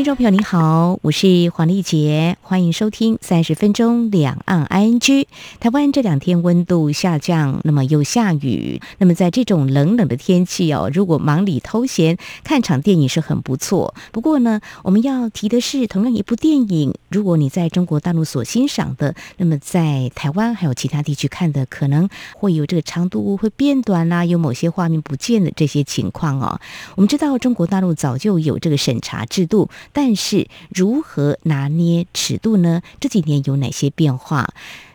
听众朋友，你好，我是黄丽杰，欢迎收听三十分钟两岸 ING。台湾这两天温度下降，那么又下雨，那么在这种冷冷的天气哦，如果忙里偷闲看场电影是很不错。不过呢，我们要提的是，同样一部电影，如果你在中国大陆所欣赏的，那么在台湾还有其他地区看的，可能会有这个长度会变短啦，有某些画面不见的这些情况哦。我们知道中国大陆早就有这个审查制度。但是如何拿捏尺度呢？这几年有哪些变化？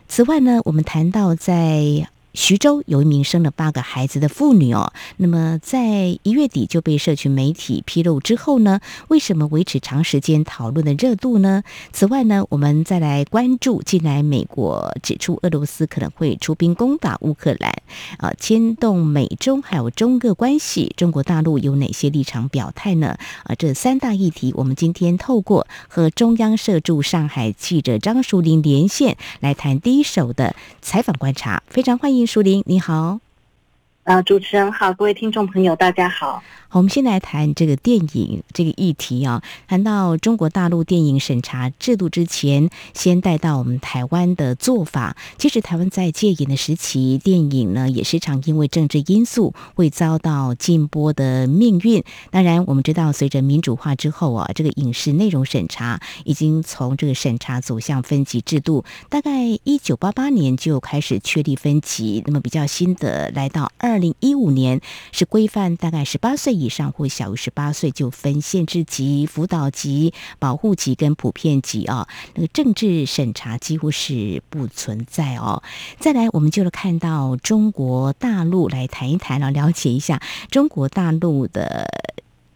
此外呢，我们谈到在。徐州有一名生了八个孩子的妇女哦，那么在一月底就被社群媒体披露之后呢，为什么维持长时间讨论的热度呢？此外呢，我们再来关注，近来美国指出俄罗斯可能会出兵攻打乌克兰，啊，牵动美中还有中俄关系，中国大陆有哪些立场表态呢？啊，这三大议题，我们今天透过和中央社驻上海记者张淑玲连线来谈第一手的采访观察，非常欢迎。淑玲，你好。呃，主持人好，各位听众朋友，大家好。我们先来谈这个电影这个议题啊。谈到中国大陆电影审查制度之前，先带到我们台湾的做法。其实台湾在戒严的时期，电影呢也时常因为政治因素会遭到禁播的命运。当然，我们知道随着民主化之后啊，这个影视内容审查已经从这个审查走向分级制度。大概一九八八年就开始确立分级，那么比较新的来到。二零一五年是规范，大概十八岁以以上或小于十八岁就分限制级、辅导级、保护级跟普遍级啊。那个政治审查几乎是不存在哦。再来，我们就来看到中国大陆来谈一谈，了了解一下中国大陆的。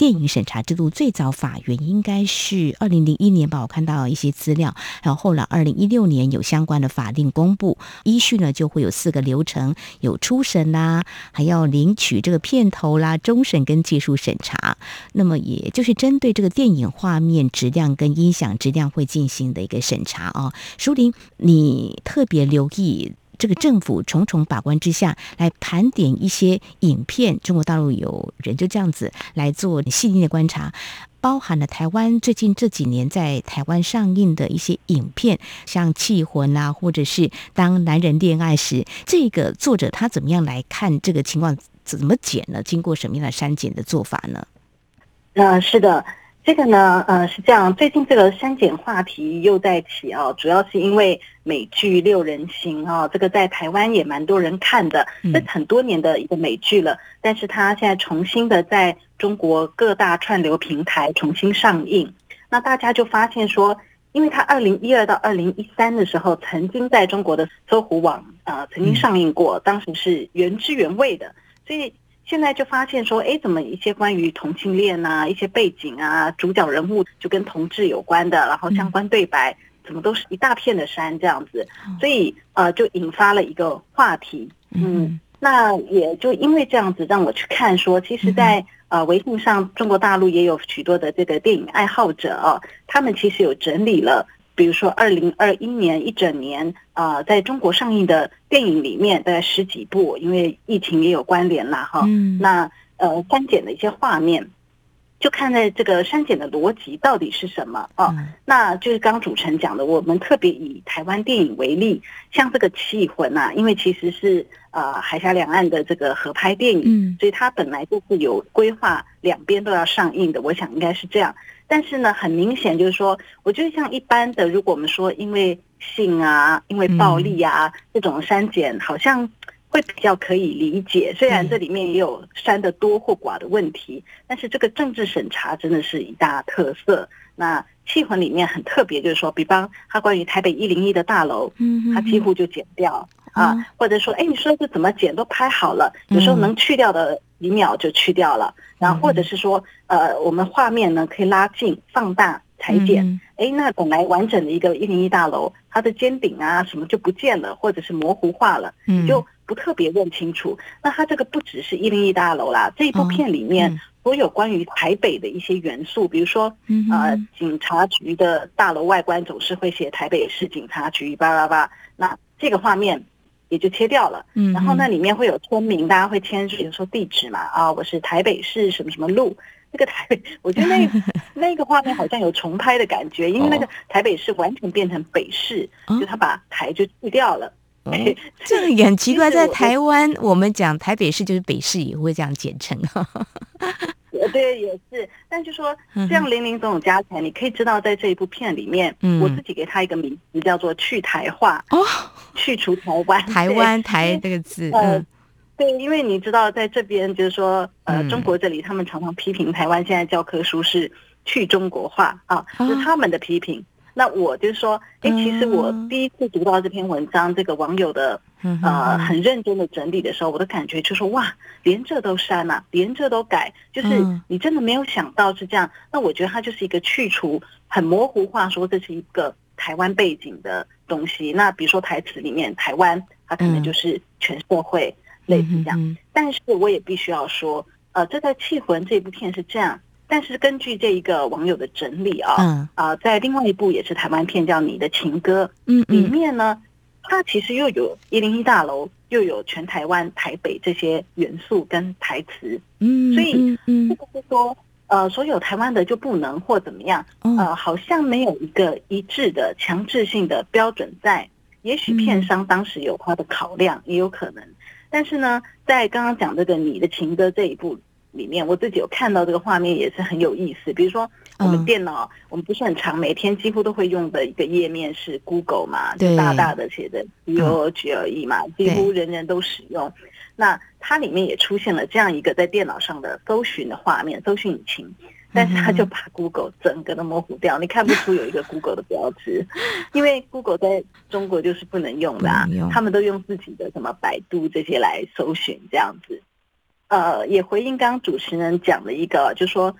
电影审查制度最早法源应该是二零零一年吧，我看到一些资料，然后后来二零一六年有相关的法令公布，依序呢就会有四个流程，有初审啦，还要领取这个片头啦，终审跟技术审查，那么也就是针对这个电影画面质量跟音响质量会进行的一个审查啊。淑玲，你特别留意。这个政府重重把关之下来盘点一些影片，中国大陆有人就这样子来做细腻的观察，包含了台湾最近这几年在台湾上映的一些影片，像《缉魂》啊，或者是《当男人恋爱时》，这个作者他怎么样来看这个情况？怎么剪呢？经过什么样的删减的做法呢？那，是的。这个呢，呃，是这样，最近这个删减话题又在起啊，主要是因为美剧《六人行》啊，这个在台湾也蛮多人看的，这是很多年的一个美剧了，但是它现在重新的在中国各大串流平台重新上映，那大家就发现说，因为它二零一二到二零一三的时候曾经在中国的搜狐网呃曾经上映过，当时是原汁原味的，所以。现在就发现说，哎，怎么一些关于同性恋啊，一些背景啊，主角人物就跟同志有关的，然后相关对白，怎么都是一大片的山这样子，所以呃，就引发了一个话题。嗯，那也就因为这样子，让我去看说，其实在呃微信上，中国大陆也有许多的这个电影爱好者哦，他们其实有整理了。比如说，二零二一年一整年，呃，在中国上映的电影里面，大概十几部，因为疫情也有关联啦，哈。嗯。那呃，删减的一些画面，就看在这个删减的逻辑到底是什么啊？嗯、那就是刚主持人讲的，我们特别以台湾电影为例，像这个《缉魂》啊，因为其实是呃海峡两岸的这个合拍电影，嗯，所以它本来就是有规划两边都要上映的，我想应该是这样。但是呢，很明显就是说，我觉得像一般的，如果我们说因为性啊、因为暴力啊这种删减，好像会比较可以理解。虽然这里面也有删的多或寡的问题，但是这个政治审查真的是一大特色。那《气魂》里面很特别，就是说，比方它关于台北一零一的大楼，它几乎就剪掉啊，或者说，哎，你说这怎么剪都拍好了，有时候能去掉的。几秒就去掉了，然后或者是说，呃，我们画面呢可以拉近、放大、裁剪，哎，那本来完整的一个一零一大楼，它的尖顶啊什么就不见了，或者是模糊化了，你就不特别认清楚。那它这个不只是一零一大楼啦，这一部片里面所有关于台北的一些元素，比如说，呃，警察局的大楼外观总是会写台北市警察局，叭叭叭。那这个画面也就切掉了。嗯，然后那里面会有村名，大家会签，比如说地址嘛，啊，我是台北市什么什么路。那个台北，我觉得那 那个画面好像有重拍的感觉，因为那个台北市完全变成北市，就他把台就去掉了。哦、这个也很奇怪，在台湾我们讲台北市就是北市，也会这样简称。对，也是。但就说这样零零总总加起来，你可以知道，在这一部片里面，嗯、我自己给他一个名字叫做“去台化”，哦，去除台湾，台湾台这个字。嗯、呃，对，因为你知道，在这边就是说，呃，中国这里他们常常批评台湾现在教科书是去中国化啊，是他们的批评。那我就说，哎，其实我第一次读到这篇文章，这个网友的呃很认真的整理的时候，我的感觉就是说，哇，连这都删了，连这都改，就是你真的没有想到是这样。那我觉得它就是一个去除很模糊化，说这是一个台湾背景的东西。那比如说台词里面台湾，它可能就是全社会类似这样。但是我也必须要说，呃，这在《缉魂》这部片是这样。但是根据这一个网友的整理啊，嗯啊，在另外一部也是台湾片叫《你的情歌》，嗯，里面呢，它其实又有一零一大楼，又有全台湾台北这些元素跟台词，嗯，所以这个是说，呃，所有台湾的就不能或怎么样，呃，好像没有一个一致的强制性的标准在。也许片商当时有他的考量，也有可能。但是呢，在刚刚讲这个《你的情歌》这一部。里面我自己有看到这个画面，也是很有意思。比如说，我们电脑，嗯、我们不是很常每天几乎都会用的一个页面是 Google 嘛，就大大的写的 G O G L E 嘛，嗯、几乎人人都使用。那它里面也出现了这样一个在电脑上的搜寻的画面，搜寻引擎，但是它就把 Google 整个都模糊掉，嗯、你看不出有一个 Google 的标志，因为 Google 在中国就是不能用的，啊，他们都用自己的什么百度这些来搜寻这样子。呃，也回应刚刚主持人讲的一个，就是说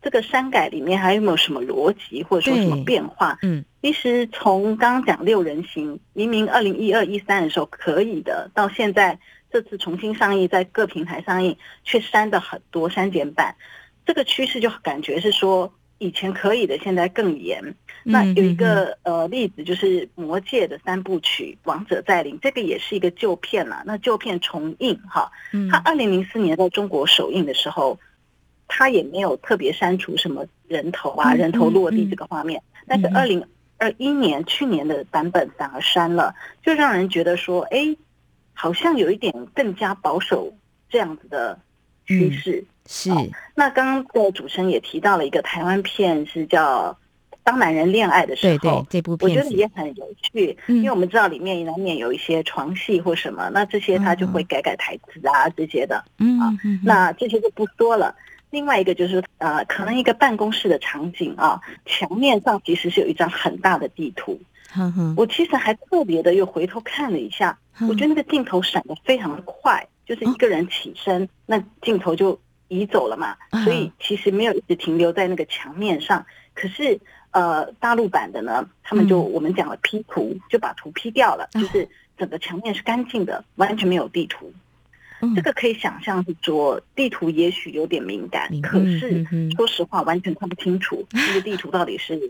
这个删改里面还有没有什么逻辑，或者说什么变化？嗯，其实从刚刚讲六人行，明明二零一二一三的时候可以的，到现在这次重新上映，在各平台上映却删的很多删减版，这个趋势就感觉是说以前可以的，现在更严。那有一个呃例子，就是《魔戒》的三部曲《王者再临》，这个也是一个旧片了。那旧片重映哈，它二零零四年在中国首映的时候，它也没有特别删除什么人头啊、人头落地这个画面。但是二零二一年去年的版本反而删了，就让人觉得说，哎，好像有一点更加保守这样子的趋势。是。那刚刚的主持人也提到了一个台湾片，是叫。当男人恋爱的时候，对对，这部片我觉得也很有趣，嗯、因为我们知道里面难免有一些床戏或什么，那这些他就会改改台词啊、嗯、这些的，嗯啊，那这些就不说了。另外一个就是呃，可能一个办公室的场景啊，墙面上其实是有一张很大的地图。我其实还特别的又回头看了一下，嗯、我觉得那个镜头闪的非常的快，就是一个人起身，嗯、那镜头就移走了嘛，所以其实没有一直停留在那个墙面上，可是。呃，大陆版的呢，他们就我们讲了 P 图，就把图 P 掉了，就是整个墙面是干净的，完全没有地图。这个可以想象是说地图也许有点敏感，可是说实话完全看不清楚 这个地图到底是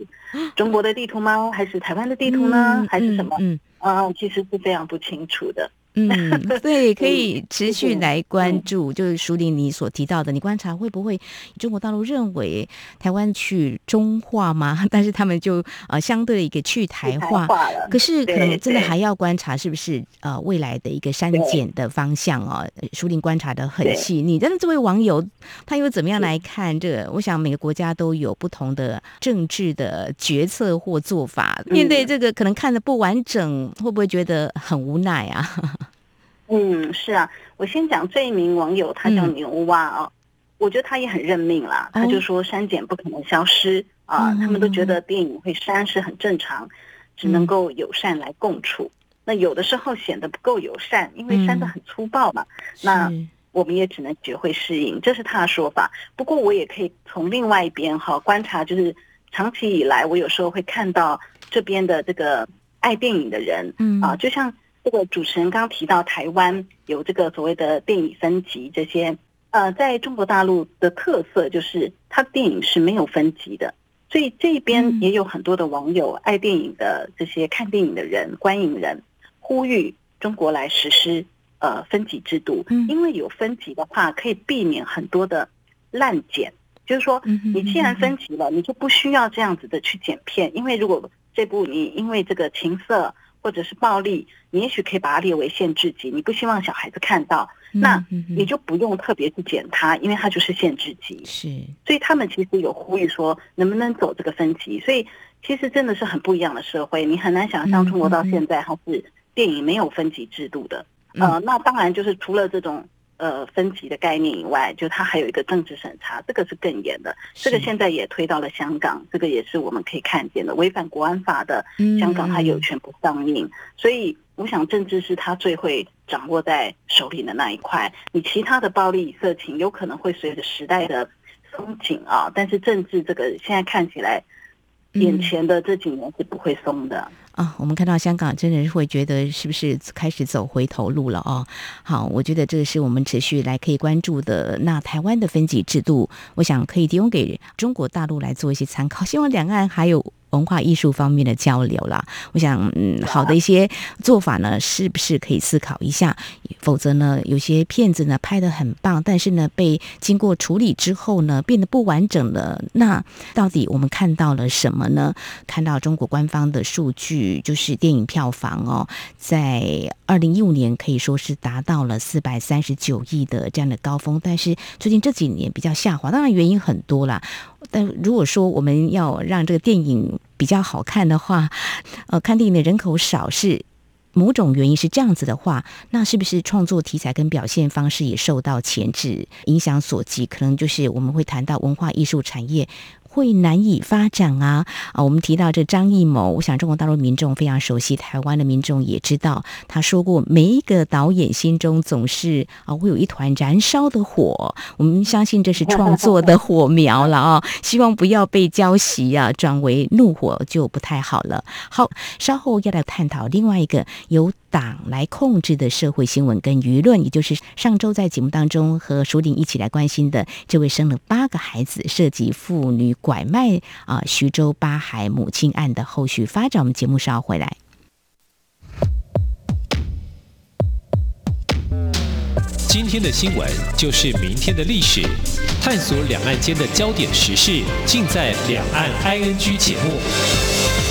中国的地图吗？还是台湾的地图呢？还是什么？嗯，呃，其实是非常不清楚的。嗯，对，可以持续来关注，就是淑铃你所提到的，你观察会不会中国大陆认为台湾去中化吗？但是他们就呃相对的一个去台化，可是可能真的还要观察是不是呃未来的一个删减的方向哦。淑铃观察的很细。腻，但是这位网友他又怎么样来看这个？我想每个国家都有不同的政治的决策或做法，面对这个可能看的不完整，会不会觉得很无奈啊？嗯，是啊，我先讲这一名网友，他叫牛蛙啊，嗯、我觉得他也很认命啦。他就说删减不可能消失、哦、啊，他们都觉得电影会删是很正常，只能够友善来共处。嗯、那有的时候显得不够友善，因为删的很粗暴嘛。嗯、那我们也只能学会适应，这是他的说法。不过我也可以从另外一边哈观察，就是长期以来，我有时候会看到这边的这个爱电影的人，嗯啊，就像。这个主持人刚刚提到台湾有这个所谓的电影分级这些呃，在中国大陆的特色就是它电影是没有分级的，所以这边也有很多的网友、爱电影的这些看电影的人、观影人呼吁中国来实施呃分级制度，因为有分级的话可以避免很多的滥剪，就是说你既然分级了，你就不需要这样子的去剪片，因为如果这部你因为这个情色。或者是暴力，你也许可以把它列为限制级，你不希望小孩子看到，那你就不用特别去检它，因为它就是限制级。是，所以他们其实有呼吁说，能不能走这个分级？所以其实真的是很不一样的社会，你很难想象中国到现在还是电影没有分级制度的。呃，那当然就是除了这种。呃，分级的概念以外，就它还有一个政治审查，这个是更严的。这个现在也推到了香港，这个也是我们可以看见的，违反国安法的香港，它有权不上映。所以，我想政治是他最会掌握在手里的那一块。你其他的暴力、色情，有可能会随着时代的松紧啊，但是政治这个现在看起来，眼前的这几年是不会松的。啊，我们看到香港真的是会觉得是不是开始走回头路了哦？好，我觉得这个是我们持续来可以关注的。那台湾的分级制度，我想可以提供给中国大陆来做一些参考。希望两岸还有。文化艺术方面的交流啦，我想，嗯，好的一些做法呢，是不是可以思考一下？否则呢，有些片子呢拍的很棒，但是呢被经过处理之后呢，变得不完整了。那到底我们看到了什么呢？看到中国官方的数据，就是电影票房哦，在二零一五年可以说是达到了四百三十九亿的这样的高峰，但是最近这几年比较下滑，当然原因很多啦。但如果说我们要让这个电影比较好看的话，呃，看电影的人口少是某种原因是这样子的话，那是不是创作题材跟表现方式也受到前置影响所及？可能就是我们会谈到文化艺术产业。会难以发展啊！啊，我们提到这张艺谋，我想中国大陆民众非常熟悉，台湾的民众也知道，他说过，每一个导演心中总是啊会有一团燃烧的火，我们相信这是创作的火苗了啊，希望不要被浇熄啊，转为怒火就不太好了。好，稍后要来探讨另外一个由党来控制的社会新闻跟舆论，也就是上周在节目当中和淑玲一起来关心的这位生了八个孩子，涉及妇女拐卖啊，徐州八孩母亲案的后续发展。我们节目稍后回来。今天的新闻就是明天的历史，探索两岸间的焦点时事，尽在《两岸 ING》节目。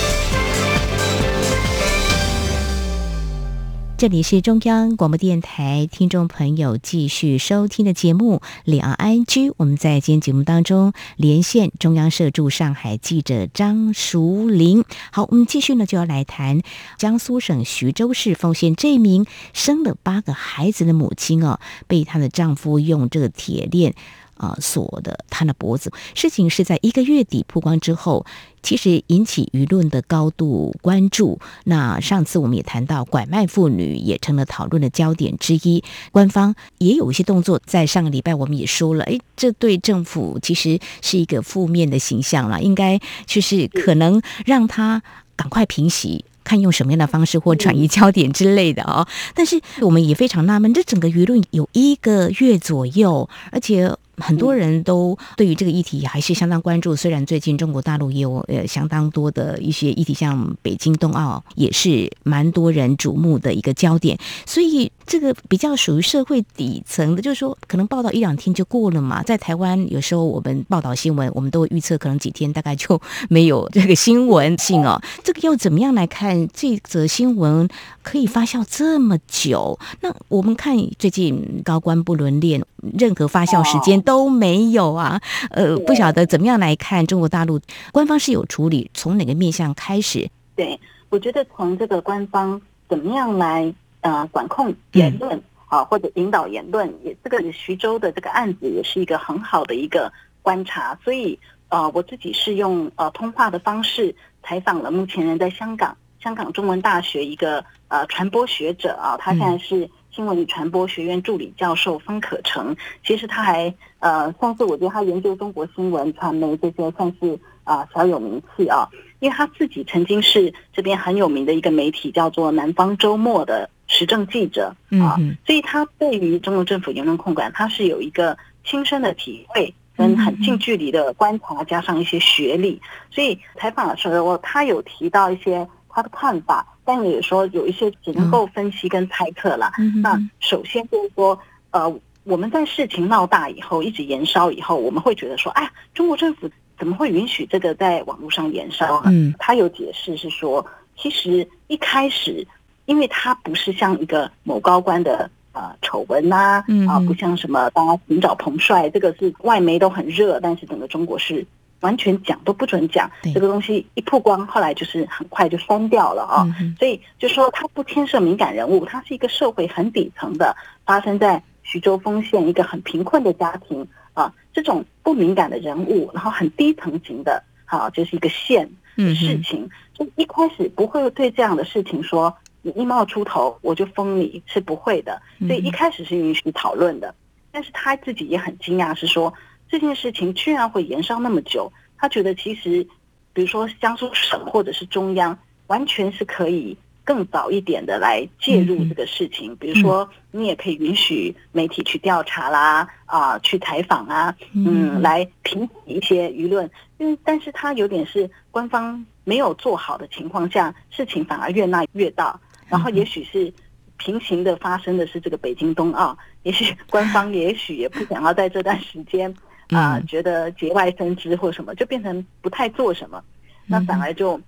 这里是中央广播电台听众朋友继续收听的节目《两岸 ING》。我们在今天节目当中连线中央社驻上海记者张淑玲。好，我们继续呢就要来谈江苏省徐州市丰县这名生了八个孩子的母亲哦，被她的丈夫用这个铁链。啊，锁的他的脖子。事情是在一个月底曝光之后，其实引起舆论的高度关注。那上次我们也谈到，拐卖妇女也成了讨论的焦点之一。官方也有一些动作，在上个礼拜我们也说了，哎，这对政府其实是一个负面的形象了，应该就是可能让他赶快平息。看用什么样的方式或转移焦点之类的哦，但是我们也非常纳闷，这整个舆论有一个月左右，而且很多人都对于这个议题还是相当关注。虽然最近中国大陆也有呃相当多的一些议题，像北京冬奥也是蛮多人瞩目的一个焦点，所以这个比较属于社会底层的，就是说可能报道一两天就过了嘛。在台湾有时候我们报道新闻，我们都会预测可能几天大概就没有这个新闻性哦。这个要怎么样来看？这则新闻可以发酵这么久，那我们看最近高官不伦恋，任何发酵时间都没有啊。呃，不晓得怎么样来看中国大陆官方是有处理，从哪个面向开始？对，我觉得从这个官方怎么样来呃管控言论啊，或者引导言论，也这个徐州的这个案子也是一个很好的一个观察。所以呃，我自己是用呃通话的方式采访了目前人在香港。香港中文大学一个呃传播学者啊，他现在是新闻与传播学院助理教授方可成。其实他还呃算是我觉得他研究中国新闻传媒这些算是啊、呃、小有名气啊，因为他自己曾经是这边很有名的一个媒体叫做南方周末的时政记者啊，所以他对于中国政府言论控管他是有一个亲身的体会跟很近距离的观察，加上一些学历，所以采访的时候，他有提到一些他的看法，但也说有一些只能够分析跟猜测了。那首先就是说，呃，我们在事情闹大以后，一直延烧以后，我们会觉得说，哎呀，中国政府怎么会允许这个在网络上延烧呢？他有解释是说，其实一开始，因为他不是像一个某高官的。呃，丑闻呐，啊，不像什么大家寻找彭帅，这个是外媒都很热，但是整个中国是完全讲都不准讲。这个东西一曝光，后来就是很快就删掉了啊。嗯、所以就说它不牵涉敏感人物，它是一个社会很底层的，发生在徐州丰县一个很贫困的家庭啊，这种不敏感的人物，然后很低层级的，好、啊，就是一个县的事情，就、一开始不会对这样的事情说。你一冒出头，我就封你，是不会的。所以一开始是允许讨论的，但是他自己也很惊讶，是说这件事情居然会延烧那么久。他觉得其实，比如说江苏省或者是中央，完全是可以更早一点的来介入这个事情。比如说，你也可以允许媒体去调查啦，啊，去采访啊，嗯，来平息一些舆论。嗯，但是他有点是官方没有做好的情况下，事情反而越闹越大。然后也许是平行的发生的是这个北京冬奥，也许官方也许也不想要在这段时间啊、呃、觉得节外生枝或什么，就变成不太做什么，那反而就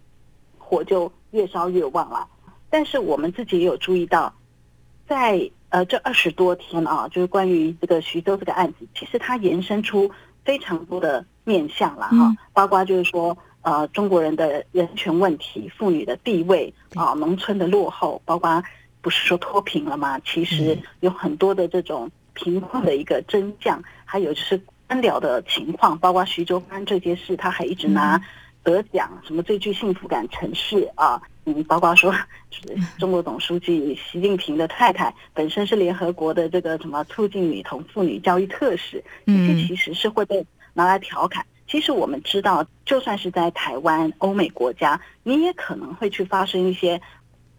火就越烧越旺了。但是我们自己也有注意到，在呃这二十多天啊，就是关于这个徐州这个案子，其实它延伸出非常多的面向了哈，包括就是说。呃，中国人的人权问题、妇女的地位啊，农村的落后，包括不是说脱贫了吗？其实有很多的这种贫困的一个真相，还有就是官僚的情况，包括徐州发生这些事，他还一直拿得奖，什么最具幸福感城市啊，嗯，包括说就是中国总书记习近平的太太本身是联合国的这个什么促进女童妇女教育特使，这些其实是会被拿来调侃。其实我们知道，就算是在台湾、欧美国家，你也可能会去发生一些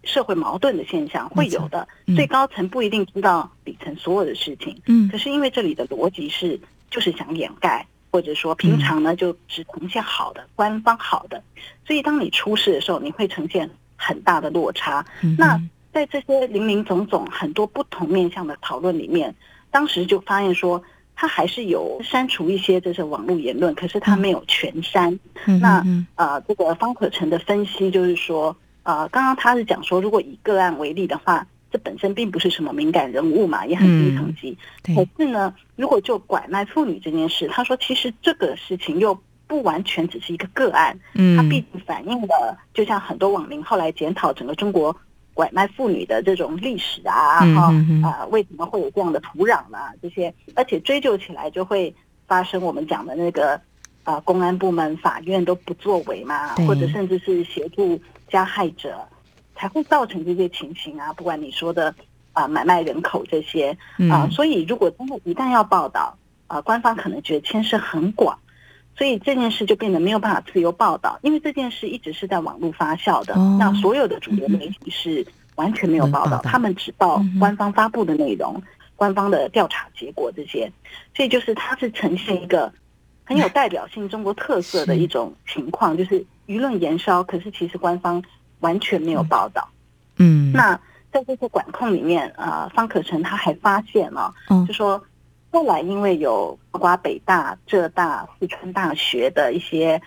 社会矛盾的现象，会有的。嗯、最高层不一定知道底层所有的事情，嗯，可是因为这里的逻辑是，就是想掩盖，或者说平常呢就只呈现好的、嗯、官方好的，所以当你出事的时候，你会呈现很大的落差。嗯、那在这些零零总总很多不同面向的讨论里面，当时就发现说。他还是有删除一些这些网络言论，可是他没有全删。嗯、那呃，这个方可成的分析就是说，呃，刚刚他是讲说，如果以个案为例的话，这本身并不是什么敏感人物嘛，也很低层级。嗯、可是呢，如果就拐卖妇女这件事，他说其实这个事情又不完全只是一个个案，嗯，他毕竟反映了，就像很多网民后来检讨整个中国。拐卖妇女的这种历史啊，哈、嗯、啊，为什么会有这样的土壤呢？这些，而且追究起来就会发生我们讲的那个啊，公安部门、法院都不作为嘛，或者甚至是协助加害者，才会造成这些情形啊。不管你说的啊，买卖人口这些啊，嗯、所以如果真的一旦要报道啊，官方可能觉得牵涉很广。所以这件事就变得没有办法自由报道，因为这件事一直是在网络发酵的。哦、那所有的主流媒体是完全没有报道，他们只报官方发布的内容、嗯、官方的调查结果这些。所以就是它是呈现一个很有代表性中国特色的 一种情况，是就是舆论延烧，可是其实官方完全没有报道。嗯，那在这些管控里面，呃，方可成他还发现了，嗯、就说。后来，因为有包括北大、浙大、四川大学的一些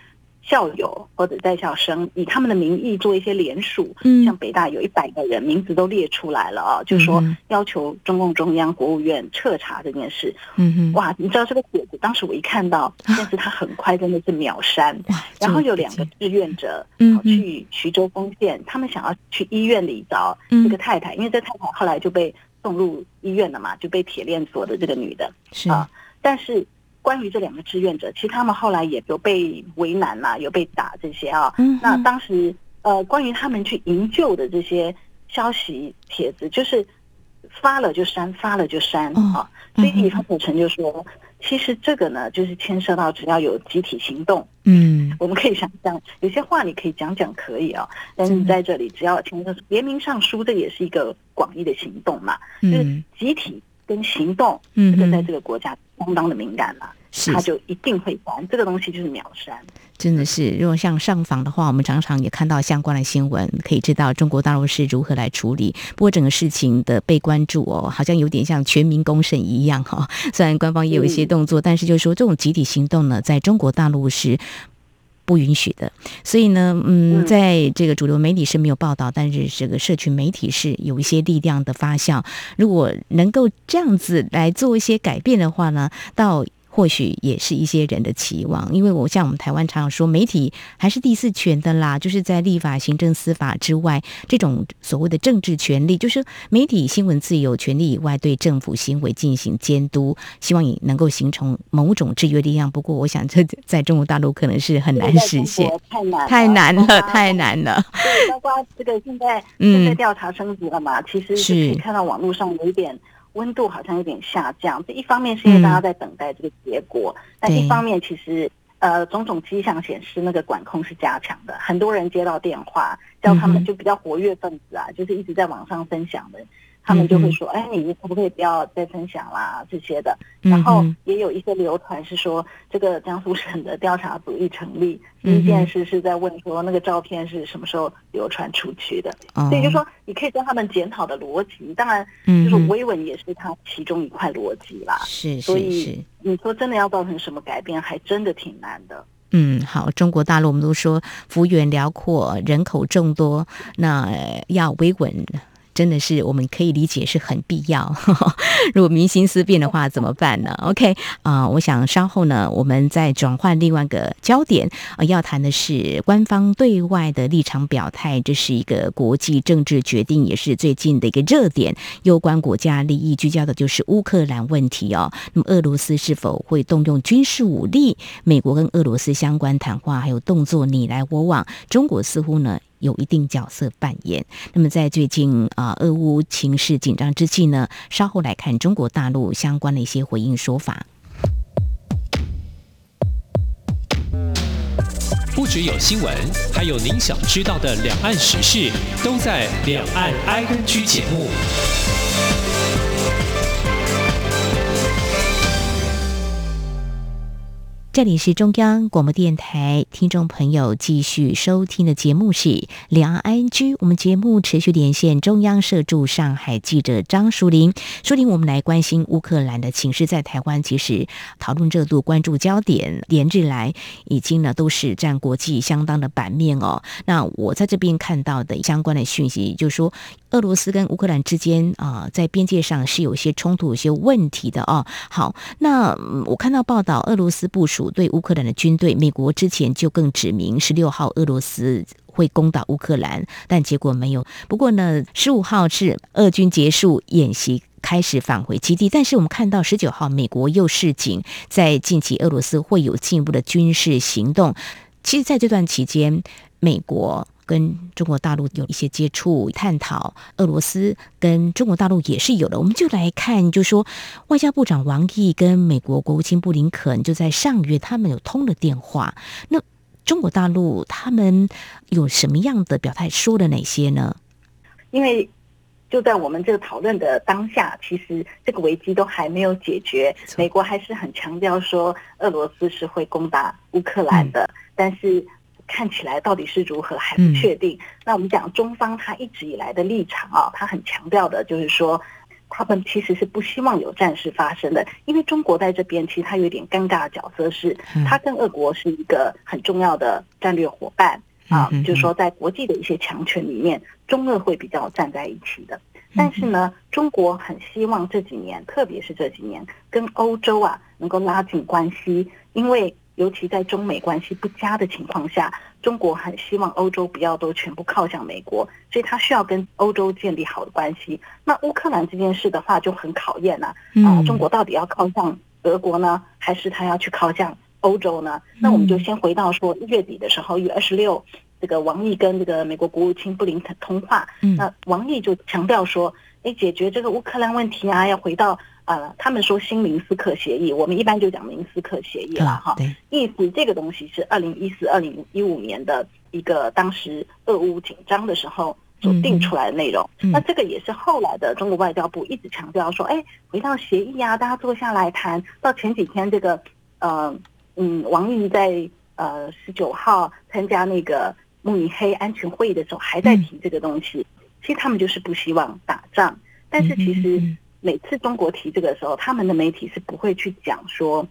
校友或者在校生，以他们的名义做一些联署，嗯，像北大有一百个人名字都列出来了啊，就说要求中共中央、国务院彻查这件事。嗯哼，哇，你知道这个帖子，当时我一看到，但是他很快真的是秒删。然后有两个志愿者跑去徐州丰县，他们想要去医院里找这个太太，因为这太太后来就被。送入医院了嘛，就被铁链锁的这个女的。是。啊，但是关于这两个志愿者，其实他们后来也有被为难嘛，有被打这些啊。嗯，那当时呃，关于他们去营救的这些消息帖子，就是发了就删，发了就删啊。所以李方可成就说。其实这个呢，就是牵涉到只要有集体行动，嗯，我们可以想象，有些话你可以讲讲可以啊、哦，但是在这里只要牵涉联名上书，这也是一个广义的行动嘛，嗯、就是集体跟行动，嗯，这个在这个国家相当的敏感了，是它就一定会删。这个东西就是秒删。真的是，如果像上访的话，我们常常也看到相关的新闻，可以知道中国大陆是如何来处理。不过整个事情的被关注哦，好像有点像全民公审一样哈。虽然官方也有一些动作，嗯、但是就是说这种集体行动呢，在中国大陆是不允许的。所以呢，嗯，在这个主流媒体是没有报道，但是这个社群媒体是有一些力量的发酵。如果能够这样子来做一些改变的话呢，到。或许也是一些人的期望，因为我像我们台湾常常说，媒体还是第四权的啦，就是在立法、行政、司法之外，这种所谓的政治权利，就是媒体新闻自由权利以外，对政府行为进行监督，希望也能够形成某种制约力量。不过，我想这在中国大陆可能是很难实现，太难，太难了，太难了。对，包括这个现在现在调查升级了嘛，嗯、其实是可以看到网络上有一点。温度好像有点下降，这一方面是因为大家在等待这个结果，嗯、但一方面其实呃种种迹象显示那个管控是加强的，很多人接到电话叫他们就比较活跃分子啊，嗯、就是一直在网上分享的。他们就会说：“哎，你可不可以不要再分享啦？这些的。”然后也有一些流传是说，这个江苏省的调查组一成立，第一件事是在问说那个照片是什么时候流传出去的。所以就说你可以跟他们检讨的逻辑，当然就是维稳也是他其中一块逻辑啦。是，所以你说真的要造成什么改变，还真的挺难的。嗯，好，中国大陆我们都说幅员辽阔，人口众多，那要维稳。真的是我们可以理解是很必要。如果民心思变的话，怎么办呢？OK 啊、我想稍后呢，我们再转换另外一个焦点啊、要谈的是官方对外的立场表态，这是一个国际政治决定，也是最近的一个热点，攸关国家利益，聚焦的就是乌克兰问题哦。那么俄罗斯是否会动用军事武力？美国跟俄罗斯相关谈话还有动作你来我往，中国似乎呢？有一定角色扮演。那么，在最近啊，俄乌情势紧张之际呢，稍后来看中国大陆相关的一些回应说法。不只有新闻，还有您想知道的两岸时事，都在《两岸 ING》节目。这里是中央广播电台，听众朋友继续收听的节目是《两岸 ING》。我们节目持续连线中央社驻上海记者张淑玲。淑玲，我们来关心乌克兰的情势，在台湾其实讨论热度、关注焦点，连日来已经呢都是占国际相当的版面哦。那我在这边看到的相关的讯息，就是说俄罗斯跟乌克兰之间啊，在边界上是有些冲突、有些问题的哦。好，那我看到报道，俄罗斯部署。对乌克兰的军队，美国之前就更指明十六号俄罗斯会攻打乌克兰，但结果没有。不过呢，十五号是俄军结束演习，开始返回基地。但是我们看到十九号，美国又示警，在近期俄罗斯会有进一步的军事行动。其实，在这段期间，美国。跟中国大陆有一些接触探讨，俄罗斯跟中国大陆也是有的。我们就来看，就说外交部长王毅跟美国国务卿布林肯就在上月，他们有通了电话。那中国大陆他们有什么样的表态，说了哪些呢？因为就在我们这个讨论的当下，其实这个危机都还没有解决，美国还是很强调说俄罗斯是会攻打乌克兰的，嗯、但是。看起来到底是如何还不确定。嗯、那我们讲中方他一直以来的立场啊，他很强调的就是说，他们其实是不希望有战事发生的，因为中国在这边其实他有点尴尬的角色是，他跟俄国是一个很重要的战略伙伴啊，就是说在国际的一些强权里面，中俄会比较站在一起的。但是呢，中国很希望这几年，特别是这几年，跟欧洲啊能够拉近关系，因为。尤其在中美关系不佳的情况下，中国很希望欧洲不要都全部靠向美国，所以他需要跟欧洲建立好的关系。那乌克兰这件事的话就很考验了啊，啊，中国到底要靠向德国呢，还是他要去靠向欧洲呢？那我们就先回到说一月底的时候，一月二十六，这个王毅跟这个美国国务卿布林肯通话，那王毅就强调说，哎，解决这个乌克兰问题啊，要回到。呃，他们说新明斯克协议，我们一般就讲明斯克协议了哈。意思这个东西是二零一四、二零一五年的一个当时俄乌紧张的时候，所定出来的内容。嗯、那这个也是后来的中国外交部一直强调说，哎，回到协议啊，大家坐下来谈。到前几天这个呃嗯，王毅在呃十九号参加那个慕尼黑安全会议的时候，还在提这个东西。嗯、其实他们就是不希望打仗，但是其实每次中国提这个的时候，他们的媒体是不会去讲说。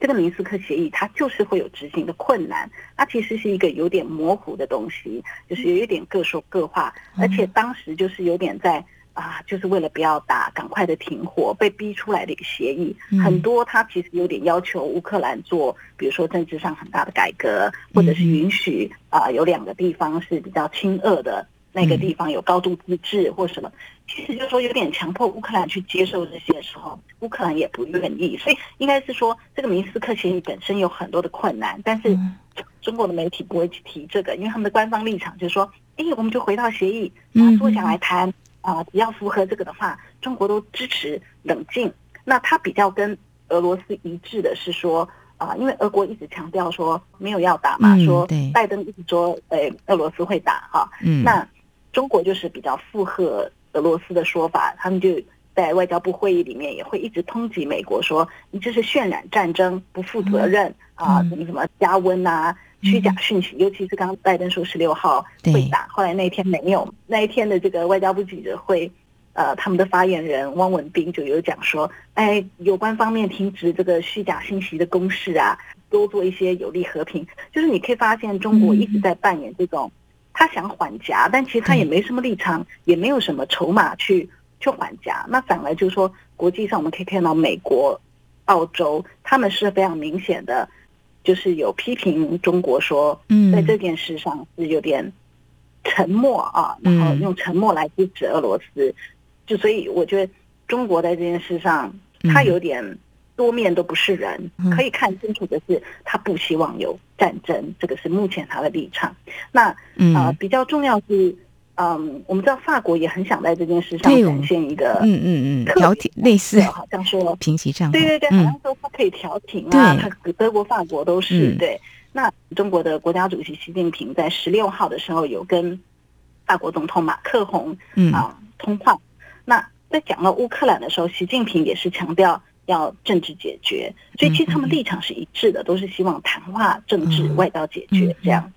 这个明斯克协议，它就是会有执行的困难，它其实是一个有点模糊的东西，就是有一点各说各话，而且当时就是有点在啊，就是为了不要打，赶快的停火，被逼出来的一个协议。很多它其实有点要求乌克兰做，比如说政治上很大的改革，或者是允许啊有两个地方是比较亲俄的。那个地方有高度自治或什么，其实就是说有点强迫乌克兰去接受这些的时候，乌克兰也不愿意，所以应该是说这个明斯克协议本身有很多的困难，但是中国的媒体不会去提这个，因为他们的官方立场就是说，哎，我们就回到协议，啊，坐下来谈啊，只要符合这个的话，中国都支持冷静。那他比较跟俄罗斯一致的是说，啊，因为俄国一直强调说没有要打嘛，说拜登一直说，哎，俄罗斯会打哈，那。中国就是比较附和俄罗斯的说法，他们就在外交部会议里面也会一直抨击美国说，你这是渲染战争、不负责任、嗯、啊，什么什么加温啊、虚假讯息，嗯、尤其是刚刚拜登说十六号会打，后来那一天没有，那一天的这个外交部记者会，呃，他们的发言人汪文斌就有讲说，哎，有关方面停止这个虚假信息的攻势啊，多做一些有利和平，就是你可以发现中国一直在扮演这种。他想缓夹，但其实他也没什么立场，也没有什么筹码去去缓夹。那反而就是说，国际上我们可以看到，美国、澳洲他们是非常明显的，就是有批评中国说，在这件事上是有点沉默啊，然后用沉默来支持俄罗斯。就所以我觉得，中国在这件事上，他有点。多面都不是人，可以看清楚的是，他不希望有战争，这个是目前他的立场。那啊、呃，比较重要是，嗯，我们知道法国也很想在这件事上展现一个，嗯嗯嗯，调停类似，好像说 平息战，对对对，好像说他可以调停啊，他德国、法国都是对。那中国的国家主席习近平在十六号的时候有跟法国总统马克宏啊通话。那在讲到乌克兰的时候，习近平也是强调。要政治解决，所以其实他们立场是一致的，都是希望谈话、政治、外交解决这样。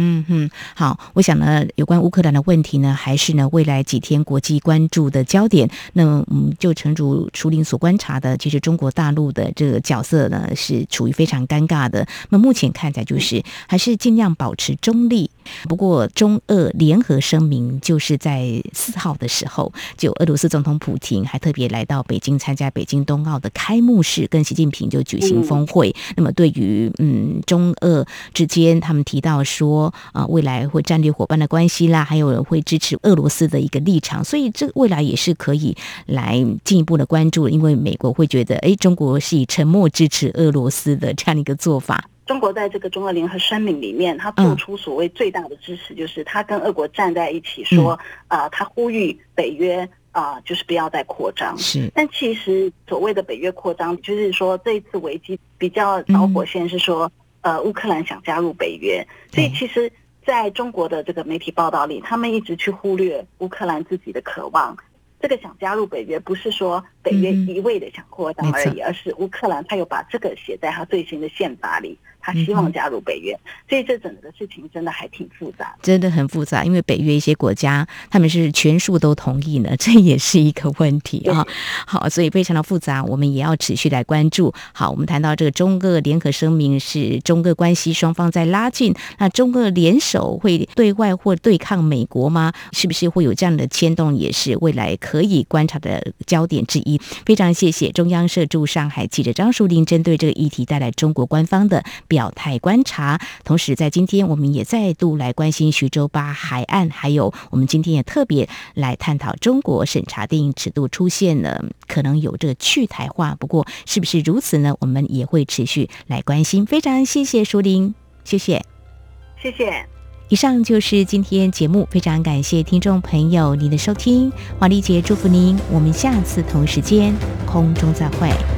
嗯哼，好，我想呢，有关乌克兰的问题呢，还是呢未来几天国际关注的焦点。那么，嗯，就诚如楚林所观察的，其实中国大陆的这个角色呢，是处于非常尴尬的。那目前看起来就是还是尽量保持中立。不过，中俄联合声明就是在四号的时候，就俄罗斯总统普京还特别来到北京参加北京冬奥的开幕式，跟习近平就举行峰会。那么，对于嗯中俄之间，他们提到说。啊，未来会战略伙伴的关系啦，还有人会支持俄罗斯的一个立场，所以这未来也是可以来进一步的关注，因为美国会觉得，哎，中国是以沉默支持俄罗斯的这样一个做法。中国在这个中俄联合声明里面，他做出所谓最大的支持，就是他跟俄国站在一起，说啊、他呼吁北约啊、呃，就是不要再扩张。是，但其实所谓的北约扩张，就是说这一次危机比较导火线是说。嗯呃，乌克兰想加入北约，所以其实在中国的这个媒体报道里，他们一直去忽略乌克兰自己的渴望。这个想加入北约，不是说北约一味的想扩张而已，而是乌克兰他有把这个写在他最新的宪法里。他希望加入北约，嗯、所以这整个事情真的还挺复杂，真的很复杂。因为北约一些国家他们是全数都同意呢，这也是一个问题啊。对好，所以非常的复杂，我们也要持续来关注。好，我们谈到这个中俄联合声明是中俄关系双方在拉近，那中俄联手会对外或对抗美国吗？是不是会有这样的牵动？也是未来可以观察的焦点之一。非常谢谢中央社驻上海记者张淑玲针对这个议题带来中国官方的表态观察，同时在今天我们也再度来关心徐州八海岸，还有我们今天也特别来探讨中国审查电影尺度出现了可能有这个去台化，不过是不是如此呢？我们也会持续来关心。非常谢谢舒玲，谢谢，谢谢。以上就是今天节目，非常感谢听众朋友您的收听，黄丽杰祝福您，我们下次同时间空中再会。